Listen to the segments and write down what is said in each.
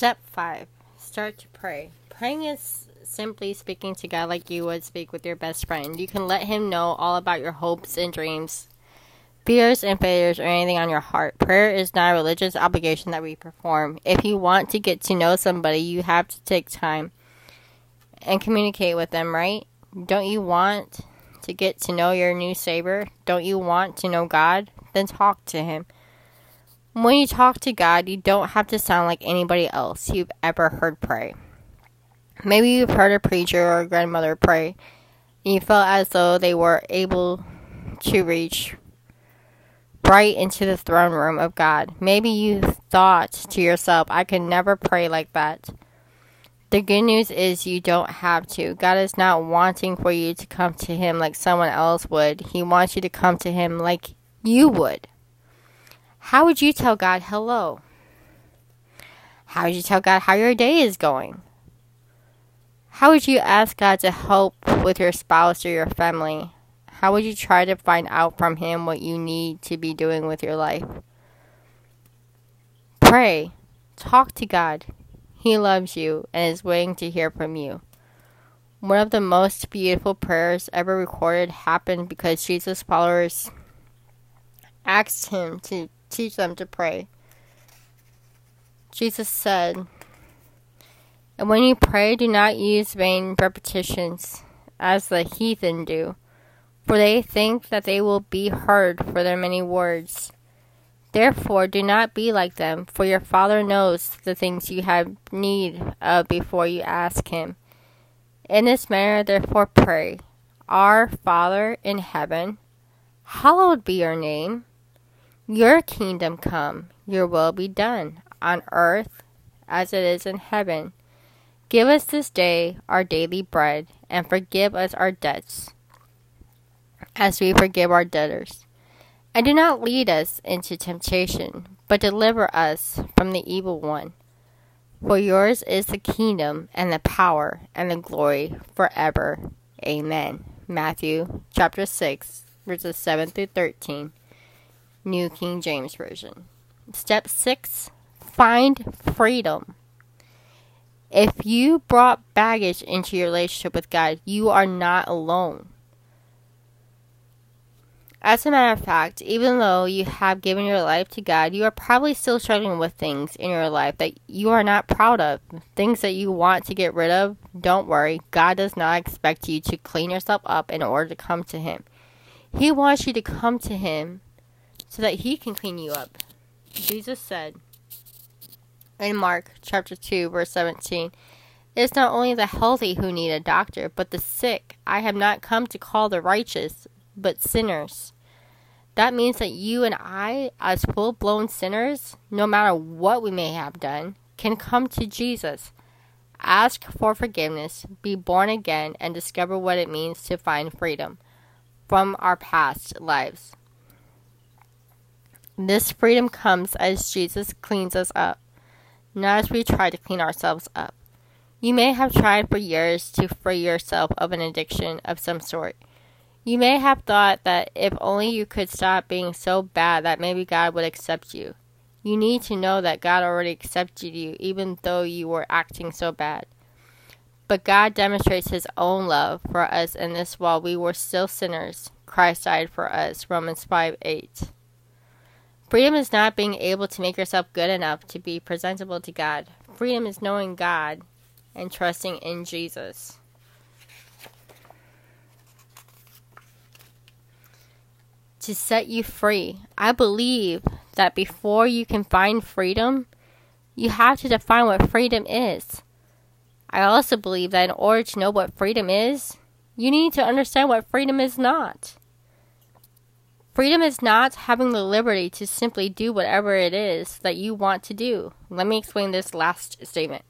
Step 5 Start to pray. Praying is simply speaking to God like you would speak with your best friend. You can let Him know all about your hopes and dreams, fears and failures, or anything on your heart. Prayer is not a religious obligation that we perform. If you want to get to know somebody, you have to take time and communicate with them, right? Don't you want to get to know your new Savior? Don't you want to know God? Then talk to Him. When you talk to God, you don't have to sound like anybody else you've ever heard pray. Maybe you've heard a preacher or a grandmother pray, and you felt as though they were able to reach right into the throne room of God. Maybe you thought to yourself, I can never pray like that. The good news is you don't have to. God is not wanting for you to come to Him like someone else would, He wants you to come to Him like you would. How would you tell God hello? How would you tell God how your day is going? How would you ask God to help with your spouse or your family? How would you try to find out from Him what you need to be doing with your life? Pray. Talk to God. He loves you and is waiting to hear from you. One of the most beautiful prayers ever recorded happened because Jesus' followers asked him to teach them to pray. Jesus said, And when you pray, do not use vain repetitions, as the heathen do, for they think that they will be heard for their many words. Therefore, do not be like them, for your Father knows the things you have need of before you ask Him. In this manner, therefore, pray Our Father in heaven, hallowed be your name. Your kingdom come, your will be done, on earth as it is in heaven. Give us this day our daily bread, and forgive us our debts, as we forgive our debtors. And do not lead us into temptation, but deliver us from the evil one. For yours is the kingdom, and the power, and the glory forever. Amen. Matthew chapter 6, verses 7 through 13. New King James Version. Step 6 Find freedom. If you brought baggage into your relationship with God, you are not alone. As a matter of fact, even though you have given your life to God, you are probably still struggling with things in your life that you are not proud of. Things that you want to get rid of. Don't worry, God does not expect you to clean yourself up in order to come to Him. He wants you to come to Him so that he can clean you up. Jesus said in Mark chapter 2 verse 17, It is not only the healthy who need a doctor, but the sick. I have not come to call the righteous, but sinners. That means that you and I, as full blown sinners, no matter what we may have done, can come to Jesus, ask for forgiveness, be born again, and discover what it means to find freedom from our past lives. This freedom comes as Jesus cleans us up, not as we try to clean ourselves up. You may have tried for years to free yourself of an addiction of some sort. You may have thought that if only you could stop being so bad that maybe God would accept you. You need to know that God already accepted you even though you were acting so bad. But God demonstrates his own love for us in this while we were still sinners. Christ died for us. Romans 5 8. Freedom is not being able to make yourself good enough to be presentable to God. Freedom is knowing God and trusting in Jesus. To set you free. I believe that before you can find freedom, you have to define what freedom is. I also believe that in order to know what freedom is, you need to understand what freedom is not. Freedom is not having the liberty to simply do whatever it is that you want to do. Let me explain this last statement.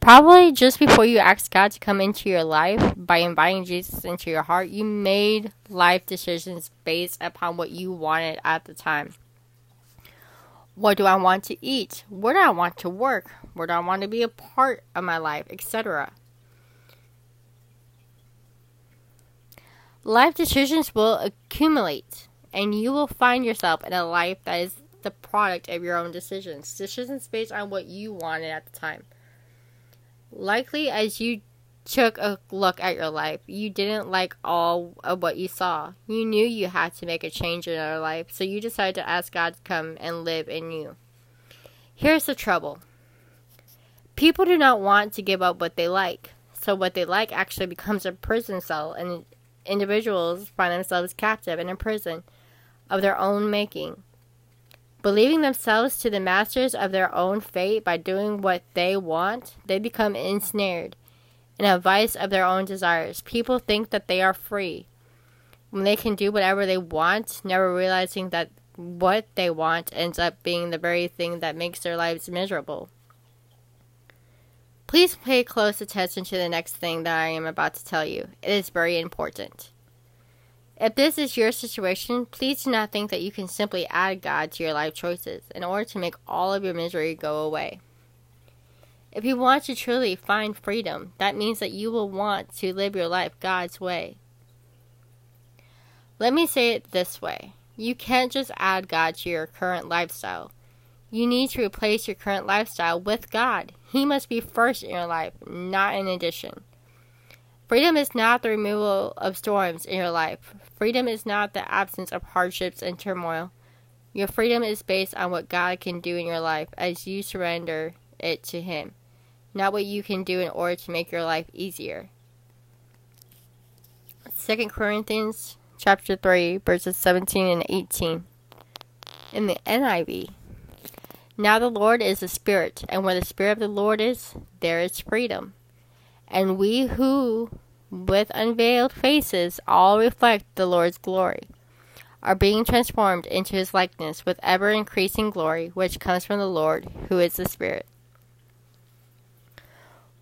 Probably just before you asked God to come into your life by inviting Jesus into your heart, you made life decisions based upon what you wanted at the time. What do I want to eat? Where do I want to work? Where do I want to be a part of my life, etc. Life decisions will accumulate and you will find yourself in a life that is the product of your own decisions, decisions based on what you wanted at the time. Likely, as you took a look at your life, you didn't like all of what you saw. You knew you had to make a change in your life, so you decided to ask God to come and live in you. Here's the trouble people do not want to give up what they like, so what they like actually becomes a prison cell, and individuals find themselves captive in a prison of their own making. Believing themselves to the masters of their own fate by doing what they want, they become ensnared in a vice of their own desires. People think that they are free when they can do whatever they want, never realizing that what they want ends up being the very thing that makes their lives miserable. Please pay close attention to the next thing that I am about to tell you. It is very important. If this is your situation, please do not think that you can simply add God to your life choices in order to make all of your misery go away. If you want to truly find freedom, that means that you will want to live your life God's way. Let me say it this way you can't just add God to your current lifestyle. You need to replace your current lifestyle with God. He must be first in your life, not an addition. Freedom is not the removal of storms in your life. Freedom is not the absence of hardships and turmoil. Your freedom is based on what God can do in your life as you surrender it to Him not what you can do in order to make your life easier. 2 Corinthians chapter 3 verses 17 and 18 in the NIV. Now the Lord is the Spirit, and where the Spirit of the Lord is, there is freedom. And we who, with unveiled faces, all reflect the Lord's glory, are being transformed into his likeness with ever increasing glory, which comes from the Lord, who is the Spirit.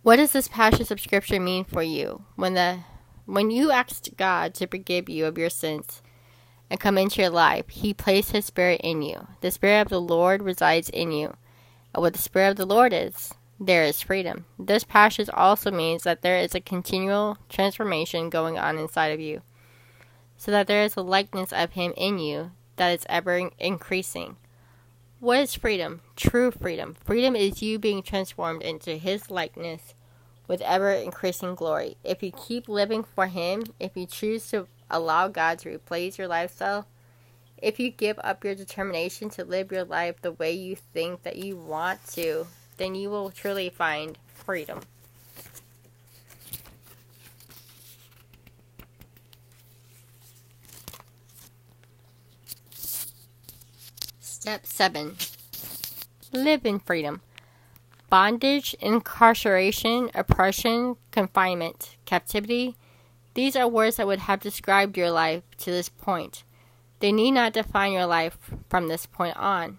What does this passage of scripture mean for you when the when you asked God to forgive you of your sins and come into your life, he placed his spirit in you. The spirit of the Lord resides in you. And what the spirit of the Lord is, there is freedom. This passage also means that there is a continual transformation going on inside of you. So that there is a likeness of him in you that is ever increasing. What is freedom? True freedom. Freedom is you being transformed into His likeness with ever increasing glory. If you keep living for Him, if you choose to allow God to replace your lifestyle, if you give up your determination to live your life the way you think that you want to, then you will truly find freedom. Step 7 Live in freedom. Bondage, incarceration, oppression, confinement, captivity. These are words that would have described your life to this point. They need not define your life from this point on.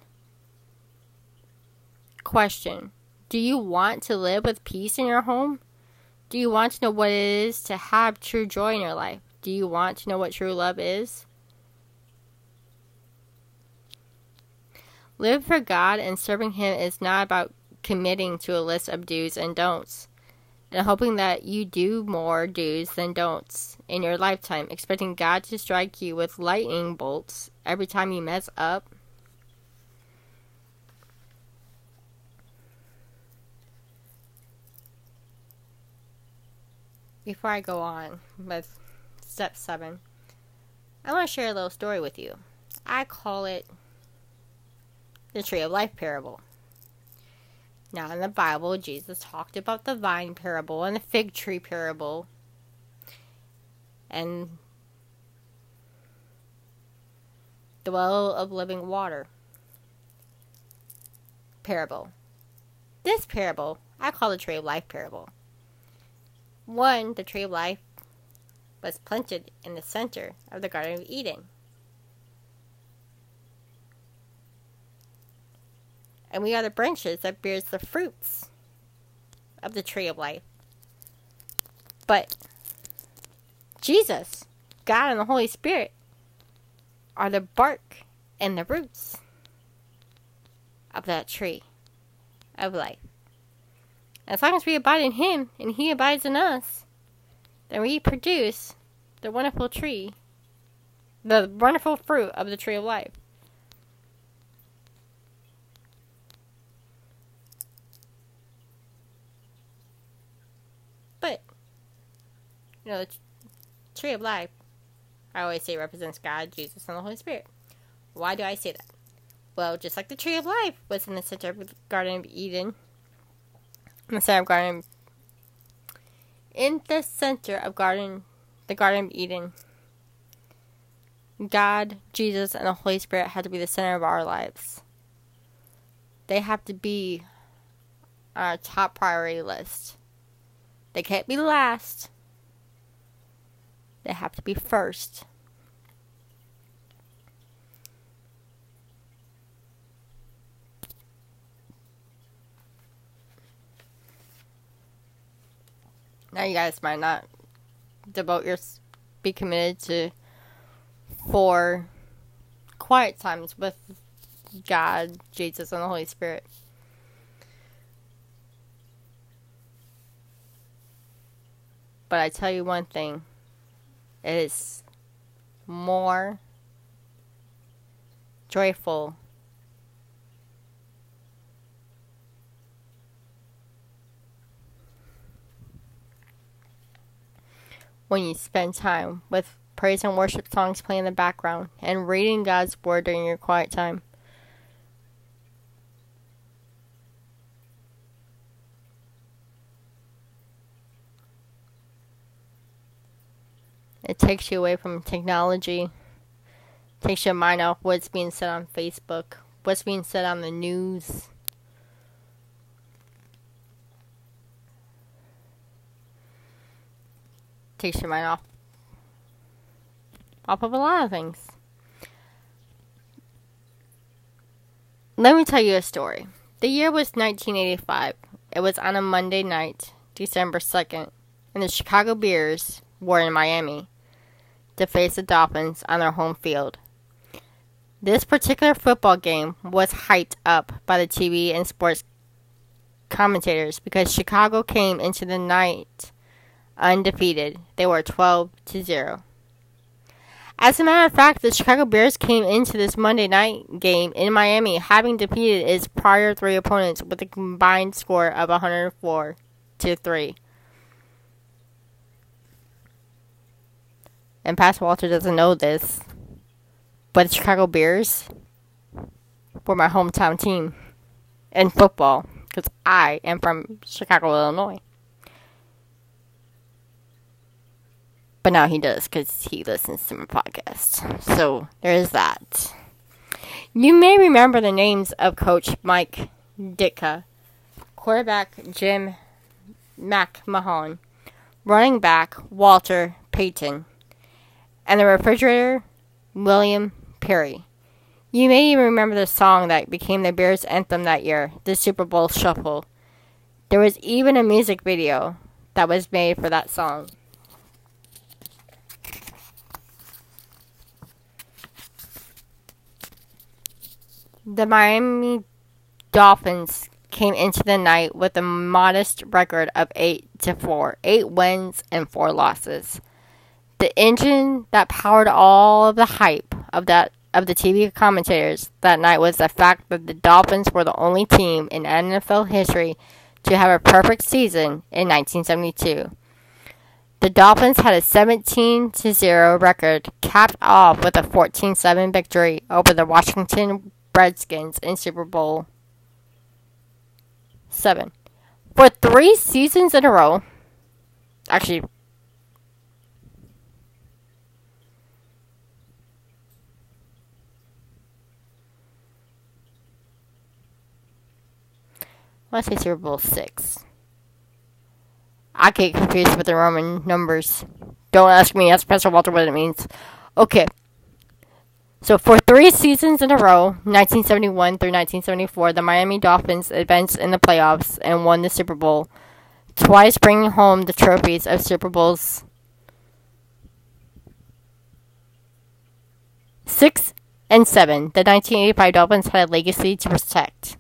Question Do you want to live with peace in your home? Do you want to know what it is to have true joy in your life? Do you want to know what true love is? Live for God and serving Him is not about committing to a list of do's and don'ts and hoping that you do more do's than don'ts in your lifetime, expecting God to strike you with lightning bolts every time you mess up. Before I go on with step seven, I want to share a little story with you. I call it the tree of life parable. Now, in the Bible, Jesus talked about the vine parable and the fig tree parable. And the well of living water parable. This parable, I call the tree of life parable. One, the tree of life was planted in the center of the Garden of Eden. And we are the branches that bears the fruits of the tree of life. But Jesus, God and the Holy Spirit are the bark and the roots of that tree of life. As long as we abide in Him and He abides in us, then we produce the wonderful tree the wonderful fruit of the tree of life. But, you know, the tree of life, I always say represents God, Jesus, and the Holy Spirit. Why do I say that? Well, just like the tree of life was in the center of the Garden of Eden, in the center of Garden, in the center of Garden, the Garden of Eden, God, Jesus, and the Holy Spirit had to be the center of our lives. They have to be our top priority list. They can't be last. They have to be first. Now you guys might not devote your be committed to four quiet times with God, Jesus, and the Holy Spirit. But I tell you one thing is more joyful when you spend time with praise and worship songs playing in the background and reading God's Word during your quiet time. It takes you away from technology, takes your mind off what's being said on Facebook, what's being said on the news. Takes your mind off off of a lot of things. Let me tell you a story. The year was 1985. It was on a Monday night, December 2nd, and the Chicago Bears were in Miami to face the Dolphins on their home field. This particular football game was hyped up by the TV and sports commentators because Chicago came into the night undefeated. They were 12 to 0. As a matter of fact, the Chicago Bears came into this Monday night game in Miami having defeated its prior three opponents with a combined score of 104 to 3. And Pastor Walter doesn't know this, but the Chicago Bears were my hometown team in football because I am from Chicago, Illinois. But now he does because he listens to my podcast. So there's that. You may remember the names of Coach Mike Ditka, quarterback Jim McMahon, running back Walter Payton, and the refrigerator, William Perry. You may even remember the song that became the Bears' anthem that year, the Super Bowl Shuffle. There was even a music video that was made for that song. The Miami Dolphins came into the night with a modest record of 8 to 4, 8 wins and 4 losses. The engine that powered all of the hype of that of the TV commentators that night was the fact that the Dolphins were the only team in NFL history to have a perfect season in 1972. The Dolphins had a 17 0 record, capped off with a 14 7 victory over the Washington Redskins in Super Bowl 7. For three seasons in a row, actually, Let's say Super Bowl six. I get confused with the Roman numbers. Don't ask me, ask Pastor Walter what it means. Okay. So for three seasons in a row, 1971 through 1974, the Miami Dolphins advanced in the playoffs and won the Super Bowl, twice bringing home the trophies of Super Bowls six and seven. The 1985 Dolphins had a legacy to protect.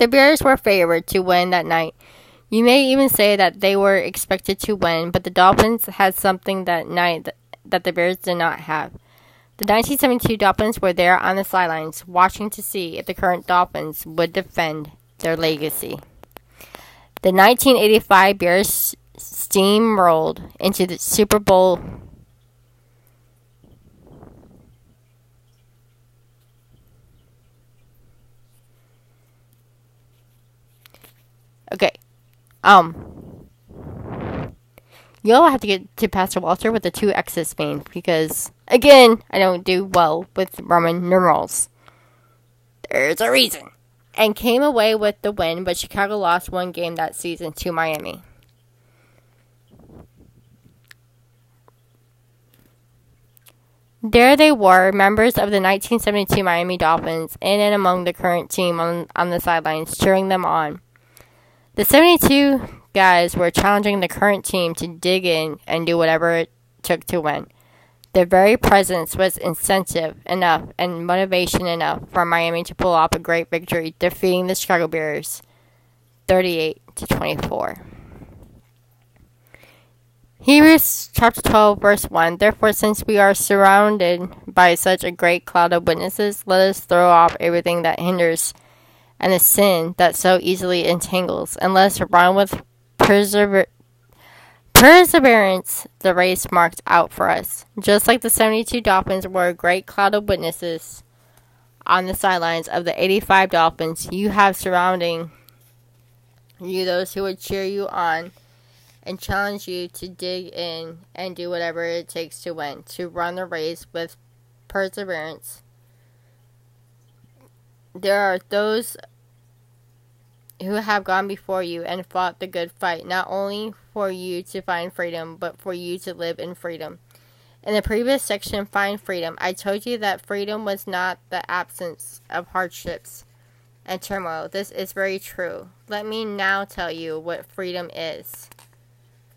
The Bears were favored to win that night. You may even say that they were expected to win, but the Dolphins had something that night that the Bears did not have. The 1972 Dolphins were there on the sidelines, watching to see if the current Dolphins would defend their legacy. The 1985 Bears steamrolled into the Super Bowl. Okay. Um. You'll have to get to Pastor Walter with the two X's thing because, again, I don't do well with Roman numerals. There's a reason. And came away with the win, but Chicago lost one game that season to Miami. There they were, members of the 1972 Miami Dolphins, in and among the current team on, on the sidelines, cheering them on. The 72 guys were challenging the current team to dig in and do whatever it took to win. Their very presence was incentive enough and motivation enough for Miami to pull off a great victory, defeating the Chicago Bears 38 to 24. Hebrews chapter 12, verse 1 Therefore, since we are surrounded by such a great cloud of witnesses, let us throw off everything that hinders and the sin that so easily entangles, us run with persever- perseverance the race marked out for us. Just like the 72 Dolphins were a great cloud of witnesses on the sidelines of the 85 Dolphins, you have surrounding you those who would cheer you on and challenge you to dig in and do whatever it takes to win, to run the race with perseverance. There are those who have gone before you and fought the good fight, not only for you to find freedom, but for you to live in freedom. In the previous section, Find Freedom, I told you that freedom was not the absence of hardships and turmoil. This is very true. Let me now tell you what freedom is.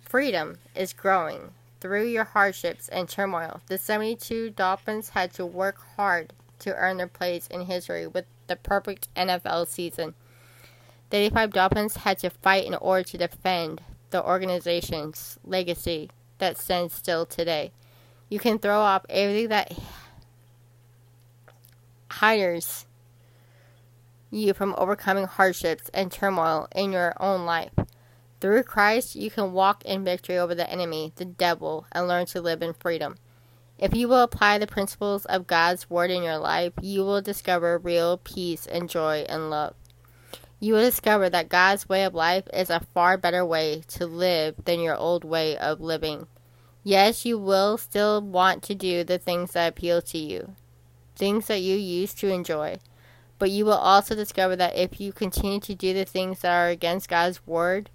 Freedom is growing through your hardships and turmoil. The 72 Dolphins had to work hard to earn their place in history with the perfect NFL season. The 85 Dolphins had to fight in order to defend the organization's legacy that stands still today. You can throw off everything that hinders you from overcoming hardships and turmoil in your own life. Through Christ, you can walk in victory over the enemy, the devil, and learn to live in freedom. If you will apply the principles of God's Word in your life, you will discover real peace and joy and love. You will discover that God's way of life is a far better way to live than your old way of living. Yes, you will still want to do the things that appeal to you, things that you used to enjoy. But you will also discover that if you continue to do the things that are against God's word,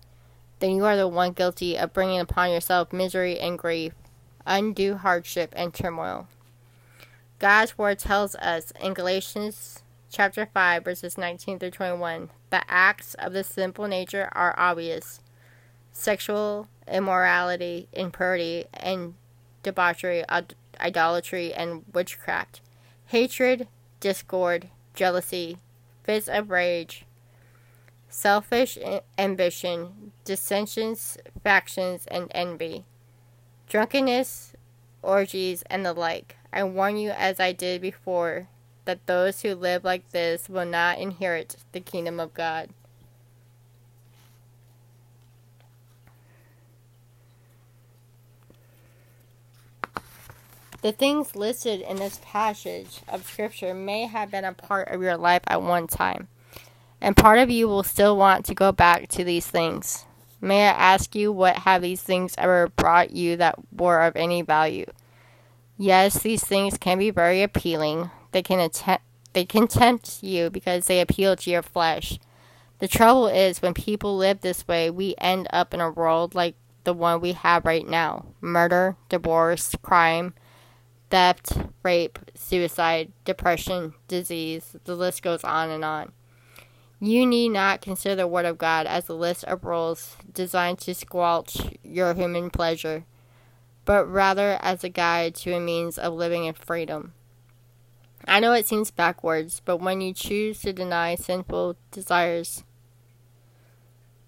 then you are the one guilty of bringing upon yourself misery and grief, undue hardship and turmoil. God's word tells us in Galatians chapter 5 verses 19 through 21 the acts of the sinful nature are obvious. Sexual immorality impurity and debauchery idolatry and witchcraft. Hatred discord jealousy fits of rage. Selfish ambition, dissensions, factions, and envy, drunkenness, orgies, and the like. I warn you, as I did before, that those who live like this will not inherit the kingdom of God. The things listed in this passage of Scripture may have been a part of your life at one time and part of you will still want to go back to these things. May I ask you, what have these things ever brought you that were of any value? Yes, these things can be very appealing. They can attempt, they can tempt you because they appeal to your flesh. The trouble is, when people live this way, we end up in a world like the one we have right now murder, divorce, crime, theft, rape, suicide, depression, disease. The list goes on and on. You need not consider the Word of God as a list of rules designed to squelch your human pleasure, but rather as a guide to a means of living in freedom. I know it seems backwards, but when you choose to deny sinful desires,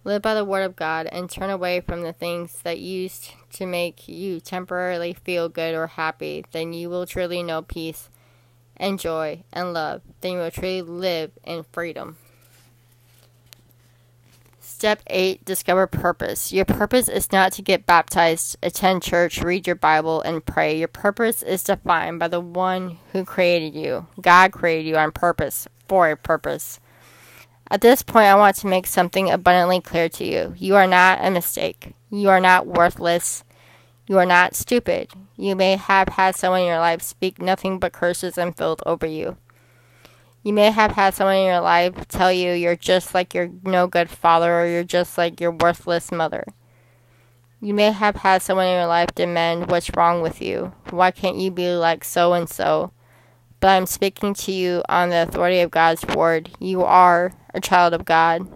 live by the Word of God, and turn away from the things that used to make you temporarily feel good or happy, then you will truly know peace and joy and love. Then you will truly live in freedom. Step 8 Discover purpose. Your purpose is not to get baptized, attend church, read your Bible, and pray. Your purpose is defined by the one who created you. God created you on purpose, for a purpose. At this point, I want to make something abundantly clear to you. You are not a mistake. You are not worthless. You are not stupid. You may have had someone in your life speak nothing but curses and filth over you. You may have had someone in your life tell you you're just like your no good father or you're just like your worthless mother. You may have had someone in your life demand what's wrong with you. Why can't you be like so and so? But I'm speaking to you on the authority of God's word. You are a child of God.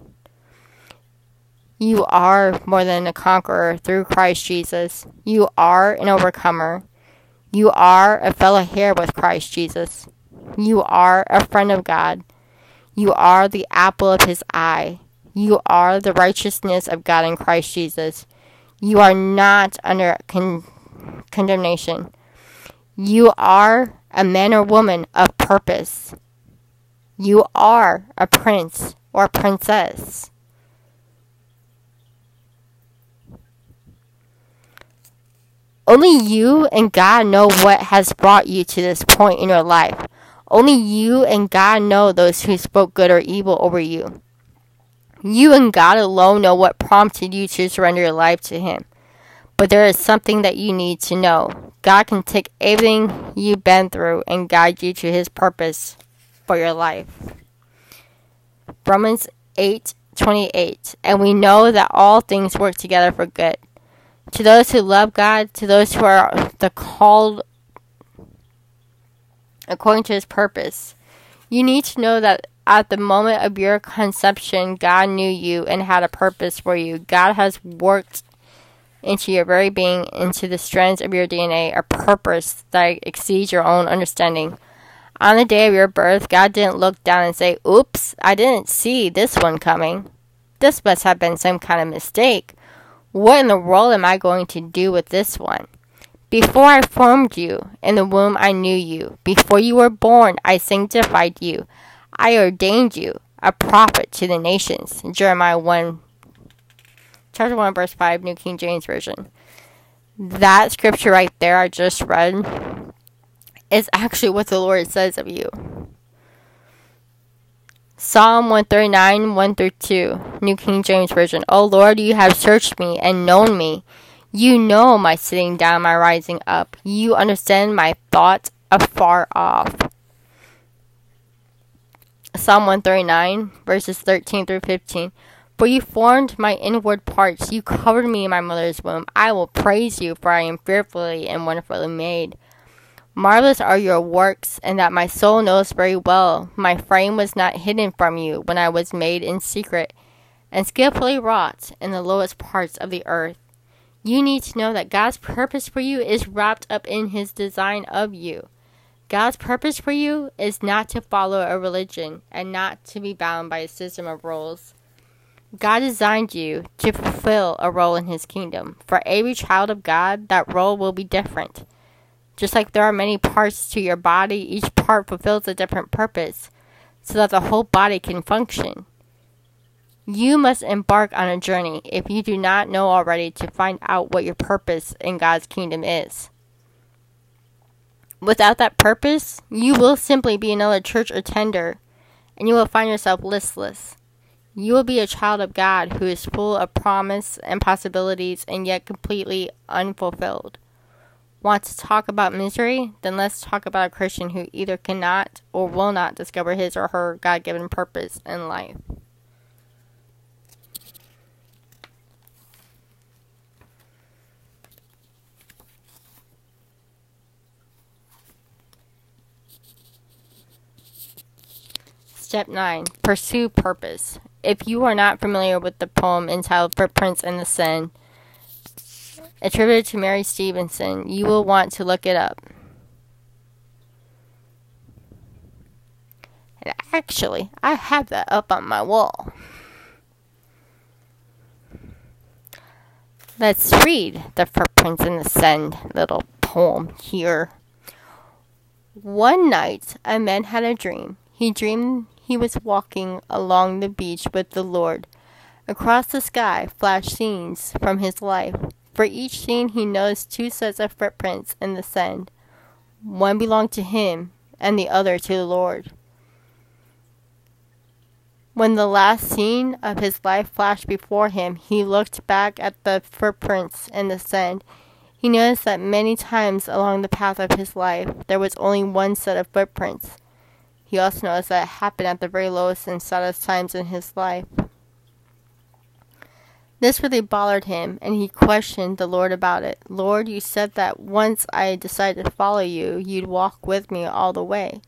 You are more than a conqueror through Christ Jesus. You are an overcomer. You are a fellow heir with Christ Jesus. You are a friend of God. You are the apple of his eye. You are the righteousness of God in Christ Jesus. You are not under con- condemnation. You are a man or woman of purpose. You are a prince or princess. Only you and God know what has brought you to this point in your life. Only you and God know those who spoke good or evil over you. You and God alone know what prompted you to surrender your life to Him. But there is something that you need to know. God can take everything you've been through and guide you to His purpose for your life. Romans 8 28. And we know that all things work together for good. To those who love God, to those who are the called according to his purpose. You need to know that at the moment of your conception, God knew you and had a purpose for you. God has worked into your very being, into the strands of your DNA, a purpose that exceeds your own understanding. On the day of your birth, God didn't look down and say, Oops, I didn't see this one coming. This must have been some kind of mistake. What in the world am I going to do with this one? Before I formed you in the womb, I knew you. Before you were born, I sanctified you. I ordained you a prophet to the nations. Jeremiah 1, chapter 1, verse 5, New King James Version. That scripture right there I just read is actually what the Lord says of you. Psalm 139, 1 through 2, New King James Version. O Lord, you have searched me and known me. You know my sitting down, my rising up. You understand my thoughts afar off. Psalm 139, verses 13 through 15. For you formed my inward parts, you covered me in my mother's womb. I will praise you, for I am fearfully and wonderfully made. Marvelous are your works, and that my soul knows very well. My frame was not hidden from you when I was made in secret, and skillfully wrought in the lowest parts of the earth. You need to know that God's purpose for you is wrapped up in His design of you. God's purpose for you is not to follow a religion and not to be bound by a system of rules. God designed you to fulfill a role in His kingdom. For every child of God, that role will be different. Just like there are many parts to your body, each part fulfills a different purpose so that the whole body can function. You must embark on a journey if you do not know already to find out what your purpose in God's kingdom is. Without that purpose, you will simply be another church attender and you will find yourself listless. You will be a child of God who is full of promise and possibilities and yet completely unfulfilled. Want to talk about misery? Then let's talk about a Christian who either cannot or will not discover his or her God given purpose in life. Step 9 Pursue purpose. If you are not familiar with the poem entitled Footprints in the Sand, attributed to Mary Stevenson, you will want to look it up. And actually, I have that up on my wall. Let's read the Footprints in the Sand little poem here. One night, a man had a dream. He dreamed he was walking along the beach with the Lord. Across the sky flashed scenes from his life. For each scene, he noticed two sets of footprints in the sand. One belonged to him, and the other to the Lord. When the last scene of his life flashed before him, he looked back at the footprints in the sand. He noticed that many times along the path of his life there was only one set of footprints. He also noticed that it happened at the very lowest and saddest times in his life. This really bothered him, and he questioned the Lord about it. Lord, you said that once I decided to follow you, you'd walk with me all the way.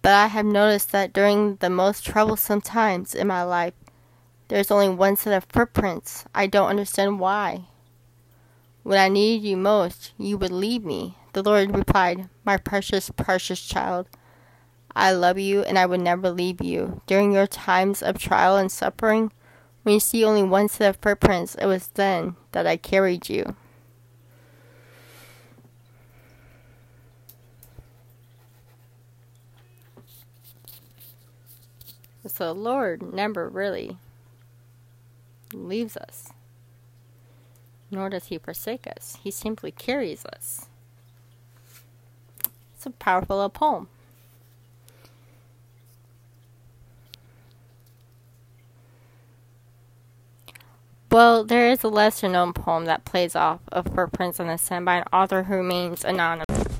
But I have noticed that during the most troublesome times in my life, there's only one set of footprints. I don't understand why. When I needed you most, you would leave me. The Lord replied, My precious, precious child, I love you and I would never leave you. During your times of trial and suffering, when you see only one set of footprints, it was then that I carried you. So the Lord never really leaves us, nor does He forsake us. He simply carries us. It's a powerful little poem. Well, there is a lesser known poem that plays off of Footprints in the Sand by an author who remains anonymous.